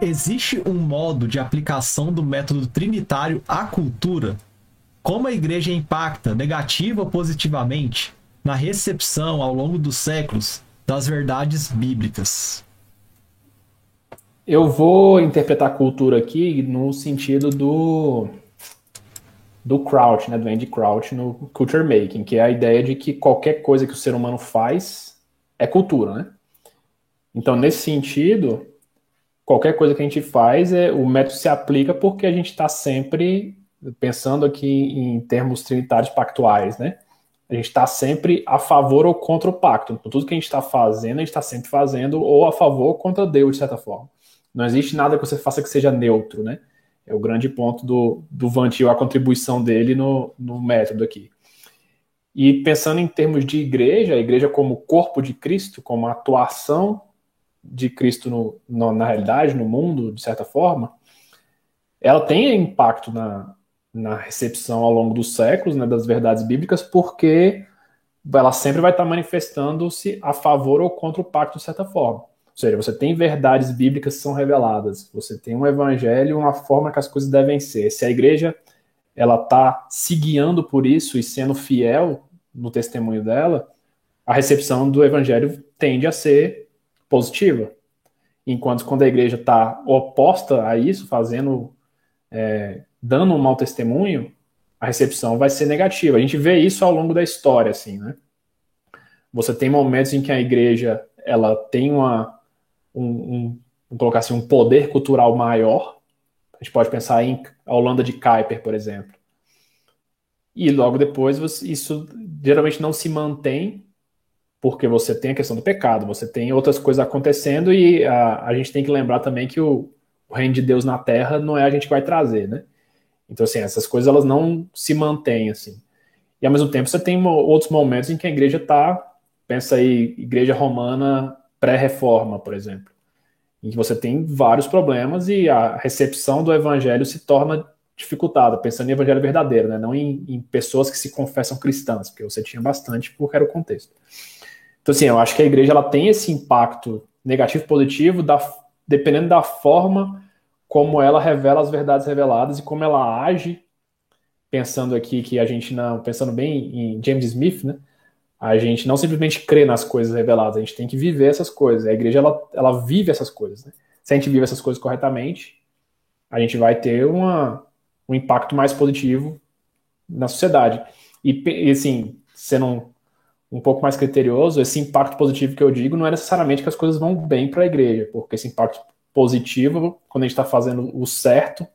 existe um modo de aplicação do método trinitário à cultura? Como a igreja impacta negativa ou positivamente na recepção ao longo dos séculos das verdades bíblicas? Eu vou interpretar a cultura aqui no sentido do do Crouch, né, do Andy Crouch no Culture Making, que é a ideia de que qualquer coisa que o ser humano faz é cultura, né? Então, nesse sentido, qualquer coisa que a gente faz, é, o método se aplica porque a gente está sempre pensando aqui em termos trinitários pactuais, né? A gente está sempre a favor ou contra o pacto. Então, tudo que a gente está fazendo, a gente está sempre fazendo ou a favor ou contra Deus, de certa forma. Não existe nada que você faça que seja neutro, né? É o grande ponto do, do Vantil, a contribuição dele no, no método aqui. E pensando em termos de igreja, a igreja como corpo de Cristo, como atuação de Cristo no, no, na realidade, no mundo, de certa forma, ela tem impacto na, na recepção ao longo dos séculos né, das verdades bíblicas, porque ela sempre vai estar manifestando-se a favor ou contra o pacto, de certa forma. Ou seja, você tem verdades bíblicas que são reveladas, você tem um evangelho, uma forma que as coisas devem ser. Se a igreja ela está se guiando por isso e sendo fiel no testemunho dela, a recepção do evangelho tende a ser positiva. Enquanto quando a igreja está oposta a isso, fazendo, é, dando um mau testemunho, a recepção vai ser negativa. A gente vê isso ao longo da história, assim, né? Você tem momentos em que a igreja ela tem uma, um, um colocar assim, um poder cultural maior. A gente pode pensar em a Holanda de Kuyper, por exemplo. E logo depois isso geralmente não se mantém porque você tem a questão do pecado, você tem outras coisas acontecendo e a, a gente tem que lembrar também que o, o, reino de Deus na terra não é a gente que vai trazer, né? Então, assim, essas coisas elas não se mantêm, assim. E ao mesmo tempo você tem outros momentos em que a igreja está, pensa aí, igreja romana pré-reforma, por exemplo, em que você tem vários problemas e a recepção do evangelho se torna dificultada, pensando em evangelho verdadeiro, né? não em, em pessoas que se confessam cristãs, porque você tinha bastante porque era o contexto. Então, assim, eu acho que a igreja ela tem esse impacto negativo positivo da, dependendo da forma como ela revela as verdades reveladas e como ela age, pensando aqui que a gente não, pensando bem em James Smith, né? A gente não simplesmente crê nas coisas reveladas, a gente tem que viver essas coisas. A igreja ela, ela vive essas coisas. Né? Se a gente vive essas coisas corretamente, a gente vai ter uma, um impacto mais positivo na sociedade. E, e assim, você não um pouco mais criterioso, esse impacto positivo que eu digo não é necessariamente que as coisas vão bem para a igreja, porque esse impacto positivo, quando a gente está fazendo o certo,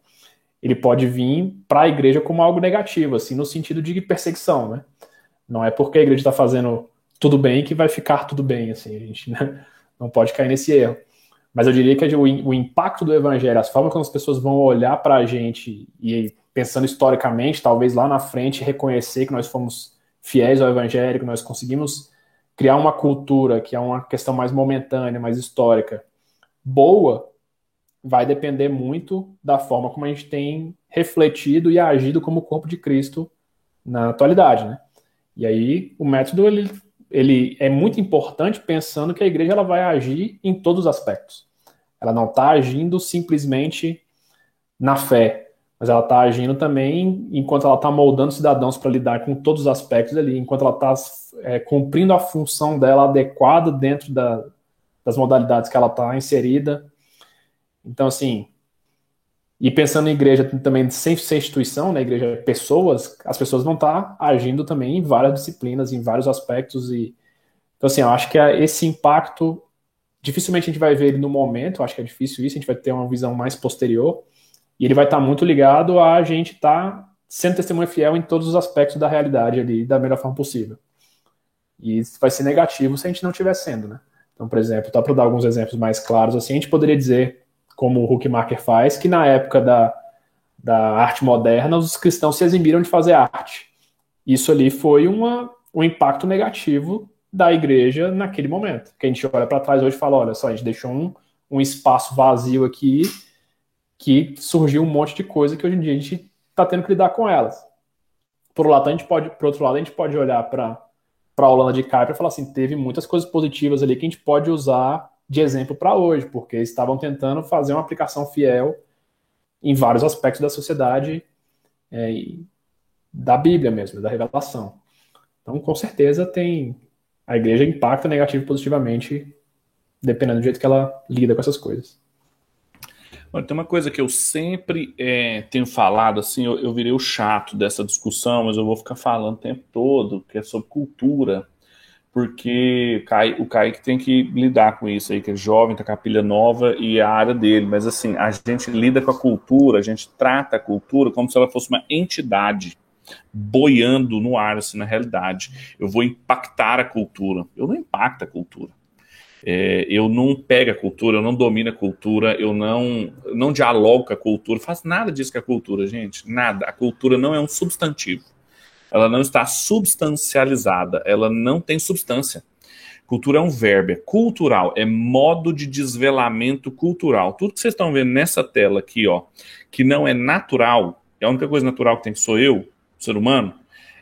ele pode vir para a igreja como algo negativo, assim, no sentido de perseguição, né? Não é porque a igreja está fazendo tudo bem que vai ficar tudo bem, assim, a gente né? não pode cair nesse erro. Mas eu diria que o, o impacto do evangelho, as formas como as pessoas vão olhar para a gente e pensando historicamente, talvez lá na frente reconhecer que nós fomos fiéis ao evangélico, nós conseguimos criar uma cultura que é uma questão mais momentânea, mais histórica, boa, vai depender muito da forma como a gente tem refletido e agido como corpo de Cristo na atualidade, né? E aí o método ele, ele é muito importante pensando que a igreja ela vai agir em todos os aspectos. Ela não está agindo simplesmente na fé, mas ela está agindo também enquanto ela está moldando cidadãos para lidar com todos os aspectos ali, enquanto ela está é, cumprindo a função dela adequada dentro da, das modalidades que ela está inserida. Então, assim, e pensando em igreja também sem ser instituição, né, igreja é pessoas, as pessoas vão estar tá agindo também em várias disciplinas, em vários aspectos. e Então, assim, eu acho que esse impacto, dificilmente a gente vai ver ele no momento, acho que é difícil isso, a gente vai ter uma visão mais posterior, e ele vai estar muito ligado a gente estar tá sendo testemunha fiel em todos os aspectos da realidade ali, da melhor forma possível. E isso vai ser negativo se a gente não estiver sendo, né? Então, por exemplo, tá para dar alguns exemplos mais claros, assim, a gente poderia dizer, como o Huckmacher faz, que na época da, da arte moderna, os cristãos se eximiram de fazer arte. Isso ali foi uma, um impacto negativo da igreja naquele momento. Que a gente olha para trás hoje e fala: olha só, a gente deixou um, um espaço vazio aqui que surgiu um monte de coisa que hoje em dia a gente está tendo que lidar com elas. Por, lado, a gente pode, por outro lado, a gente pode olhar para a Holanda de Kuiper e falar assim, teve muitas coisas positivas ali que a gente pode usar de exemplo para hoje, porque estavam tentando fazer uma aplicação fiel em vários aspectos da sociedade é, da Bíblia mesmo, da revelação. Então, com certeza, tem a igreja impacta negativo e positivamente, dependendo do jeito que ela lida com essas coisas. Olha, tem uma coisa que eu sempre é, tenho falado, assim, eu, eu virei o chato dessa discussão, mas eu vou ficar falando o tempo todo, que é sobre cultura, porque o, Kai, o Kaique tem que lidar com isso aí, que é jovem, tá com a pilha nova e é a área dele, mas assim, a gente lida com a cultura, a gente trata a cultura como se ela fosse uma entidade boiando no ar, assim, na realidade. Eu vou impactar a cultura. Eu não impacto a cultura. É, eu não pego a cultura, eu não domino a cultura, eu não, não dialogo com a cultura, faço nada disso com a cultura, gente. Nada. A cultura não é um substantivo. Ela não está substancializada, ela não tem substância. Cultura é um verbo, é cultural, é modo de desvelamento cultural. Tudo que vocês estão vendo nessa tela aqui, ó, que não é natural, é a única coisa natural que tem que sou eu, ser humano,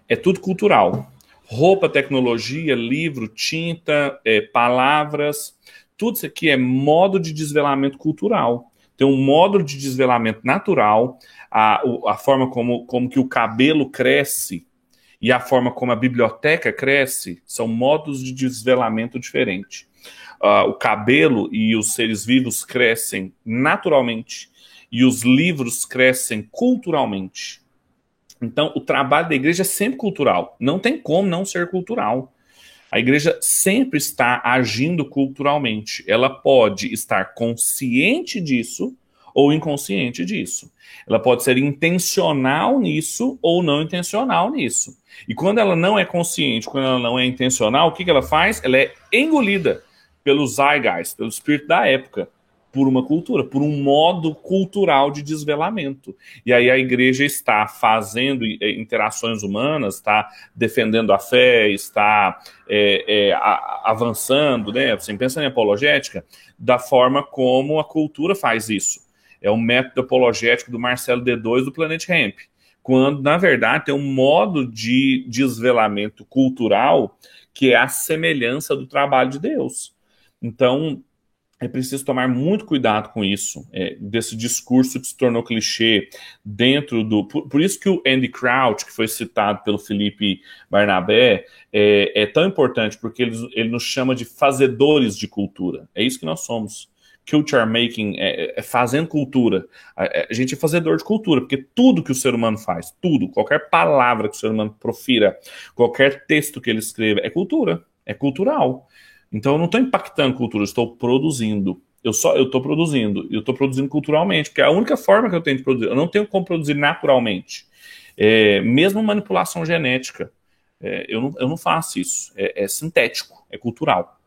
é tudo cultural roupa, tecnologia, livro, tinta, é, palavras, tudo isso aqui é modo de desvelamento cultural. Tem um modo de desvelamento natural, a, a forma como, como que o cabelo cresce e a forma como a biblioteca cresce são modos de desvelamento diferentes. Uh, o cabelo e os seres vivos crescem naturalmente e os livros crescem culturalmente. Então, o trabalho da igreja é sempre cultural. Não tem como não ser cultural. A igreja sempre está agindo culturalmente. Ela pode estar consciente disso ou inconsciente disso. Ela pode ser intencional nisso ou não intencional nisso. E quando ela não é consciente, quando ela não é intencional, o que, que ela faz? Ela é engolida pelo zeitgeist, pelo espírito da época por uma cultura, por um modo cultural de desvelamento. E aí a igreja está fazendo é, interações humanas, está defendendo a fé, está é, é, avançando, né? Assim, pensando em apologética, da forma como a cultura faz isso. É o método apologético do Marcelo D2 do Planet Ramp. Quando, na verdade, tem um modo de desvelamento cultural que é a semelhança do trabalho de Deus. Então, é preciso tomar muito cuidado com isso, é, desse discurso que se tornou clichê dentro do. Por, por, isso que o Andy Crouch, que foi citado pelo Felipe Barnabé, é, é tão importante, porque ele, ele, nos chama de fazedores de cultura. É isso que nós somos. Culture making é, é fazendo cultura. A, é, a, gente é fazedor de cultura, porque tudo que o ser humano faz, tudo, qualquer palavra que o ser humano profira, qualquer texto que ele escreva, é cultura, é cultural. Então eu não estou impactando cultura, eu estou produzindo. Eu só eu estou produzindo. Eu estou produzindo culturalmente, porque é a única forma que eu tenho de produzir. Eu não tenho como produzir naturalmente. É, mesmo manipulação genética, é, eu, não, eu não faço isso. É, é sintético, é cultural.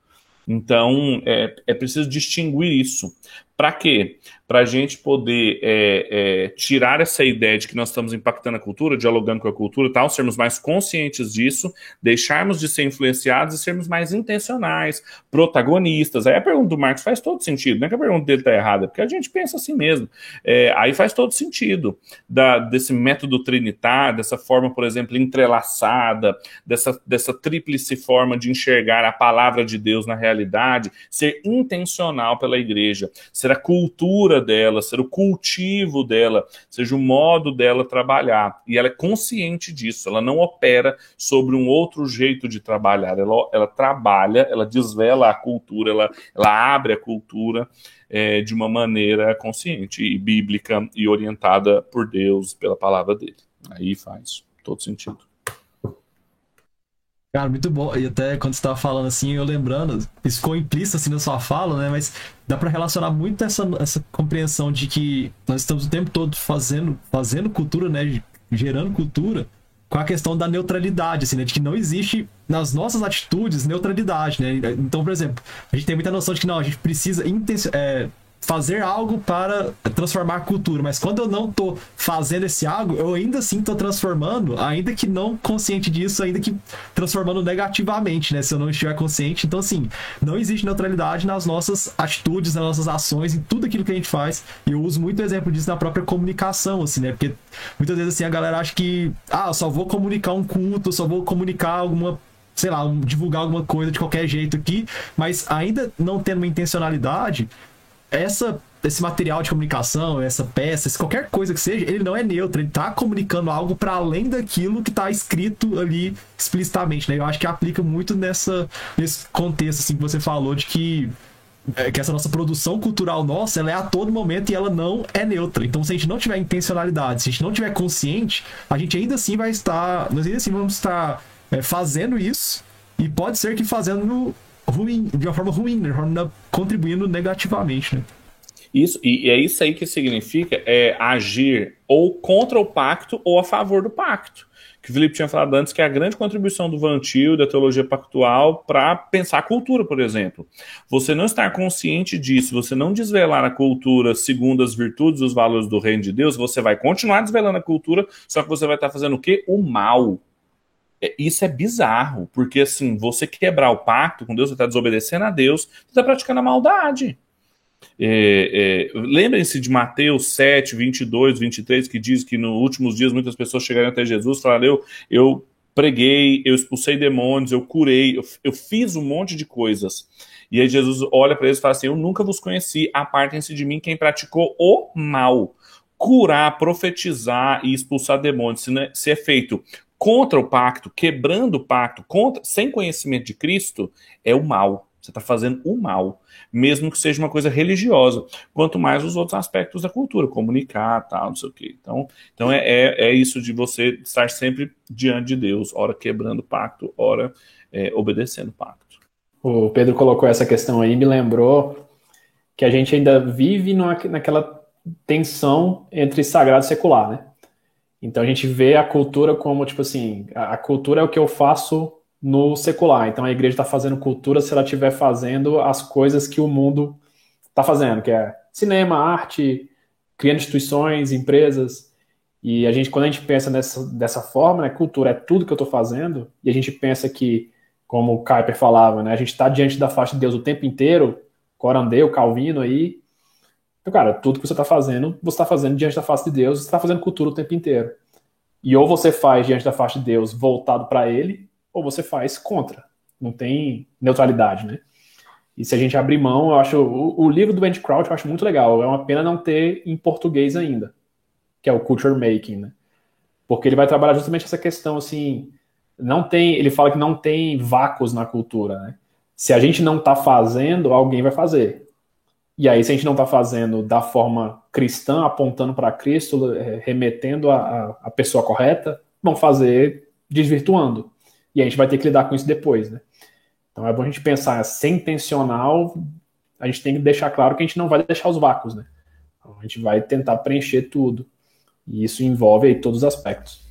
Então é, é preciso distinguir isso. Para quê? Para a gente poder é, é, tirar essa ideia de que nós estamos impactando a cultura, dialogando com a cultura e tal, sermos mais conscientes disso, deixarmos de ser influenciados e sermos mais intencionais, protagonistas. Aí a pergunta do Marcos faz todo sentido, não é que a pergunta dele está errada, porque a gente pensa assim mesmo. É, aí faz todo sentido da, desse método trinitário, dessa forma, por exemplo, entrelaçada, dessa, dessa tríplice forma de enxergar a palavra de Deus na realidade, ser intencional pela igreja ser a cultura dela, ser o cultivo dela, seja o modo dela trabalhar. E ela é consciente disso, ela não opera sobre um outro jeito de trabalhar, ela, ela trabalha, ela desvela a cultura, ela, ela abre a cultura é, de uma maneira consciente e bíblica e orientada por Deus, pela palavra dele. Aí faz todo sentido. Cara, muito bom. E até quando você estava falando assim, eu lembrando, isso ficou implícito assim na sua fala, né? Mas dá para relacionar muito essa, essa compreensão de que nós estamos o tempo todo fazendo, fazendo cultura, né? Gerando cultura com a questão da neutralidade, assim, né? De que não existe nas nossas atitudes neutralidade, né? Então, por exemplo, a gente tem muita noção de que não, a gente precisa é, fazer algo para transformar a cultura, mas quando eu não tô fazendo esse algo, eu ainda assim tô transformando, ainda que não consciente disso, ainda que transformando negativamente, né? Se eu não estiver consciente. Então, assim, não existe neutralidade nas nossas atitudes, nas nossas ações, em tudo aquilo que a gente faz. E eu uso muito exemplo disso na própria comunicação, assim, né? Porque muitas vezes assim a galera acha que, ah, eu só vou comunicar um culto, só vou comunicar alguma sei lá, divulgar alguma coisa de qualquer jeito aqui, mas ainda não tendo uma intencionalidade, essa esse material de comunicação, essa peça, qualquer coisa que seja, ele não é neutro, ele tá comunicando algo para além daquilo que tá escrito ali explicitamente, né? Eu acho que aplica muito nessa nesse contexto assim que você falou de que é, que essa nossa produção cultural nossa, ela é a todo momento e ela não é neutra. Então, se a gente não tiver intencionalidade, se a gente não tiver consciente, a gente ainda assim vai estar, nós ainda assim vamos estar é, fazendo isso e pode ser que fazendo ruim, de uma forma ruim, de uma forma contribuindo negativamente, né? Isso, e é isso aí que significa é, agir ou contra o pacto ou a favor do pacto. Que o Felipe tinha falado antes, que é a grande contribuição do Vantil, da teologia pactual, para pensar a cultura, por exemplo. Você não estar consciente disso, você não desvelar a cultura segundo as virtudes e os valores do reino de Deus, você vai continuar desvelando a cultura, só que você vai estar fazendo o quê? O mal. É, isso é bizarro, porque assim, você quebrar o pacto com Deus, você está desobedecendo a Deus, você está praticando a maldade. É, é, Lembrem-se de Mateus 7, 22, 23, que diz que nos últimos dias muitas pessoas chegaram até Jesus e falaram: eu, eu preguei, eu expulsei demônios, eu curei, eu, eu fiz um monte de coisas. E aí Jesus olha para eles e fala assim: Eu nunca vos conheci, apartem-se de mim quem praticou o mal. Curar, profetizar e expulsar demônios, se, é, se é feito contra o pacto, quebrando o pacto, contra, sem conhecimento de Cristo, é o mal. Você está fazendo o mal, mesmo que seja uma coisa religiosa. Quanto mais os outros aspectos da cultura, comunicar, tal, não sei o quê. Então, então é, é, é isso de você estar sempre diante de Deus, ora quebrando o pacto, ora é, obedecendo o pacto. O Pedro colocou essa questão aí, me lembrou que a gente ainda vive numa, naquela tensão entre sagrado e secular, né? Então a gente vê a cultura como, tipo assim, a, cultura é o que eu faço no secular. Então a igreja está fazendo cultura se ela estiver fazendo as coisas que o mundo está fazendo, que é cinema, arte, criando instituições, empresas. E a gente, quando a gente pensa nessa, dessa forma, né, cultura é tudo que eu estou fazendo, e a gente pensa que, como o Kuyper falava, né, a gente está diante da face de Deus o tempo inteiro, Corandeu, Calvino aí. Então, cara, tudo que você está fazendo, você está fazendo diante da face de Deus, você está fazendo cultura o tempo inteiro. E ou você faz diante da face de Deus voltado para Ele, ou você faz contra. Não tem neutralidade, né? E se a gente abrir mão, eu acho. O, o livro do Andy Crouch eu acho muito legal. É uma pena não ter em português ainda, que é o Culture Making, né? Porque ele vai trabalhar justamente essa questão, assim. Não tem. Ele fala que não tem vácuos na cultura, né? Se a gente não está fazendo, alguém vai fazer. E aí, se a gente não está fazendo da forma cristã, apontando para Cristo, é, remetendo a, a, pessoa correta, vão fazer desvirtuando. E a gente vai ter que lidar com isso depois, né? Então é bom a gente pensar, ser intencional, a gente tem que deixar claro que a gente não vai deixar os vácuos, né? Então, a gente vai tentar preencher tudo. E isso envolve aí todos os aspectos.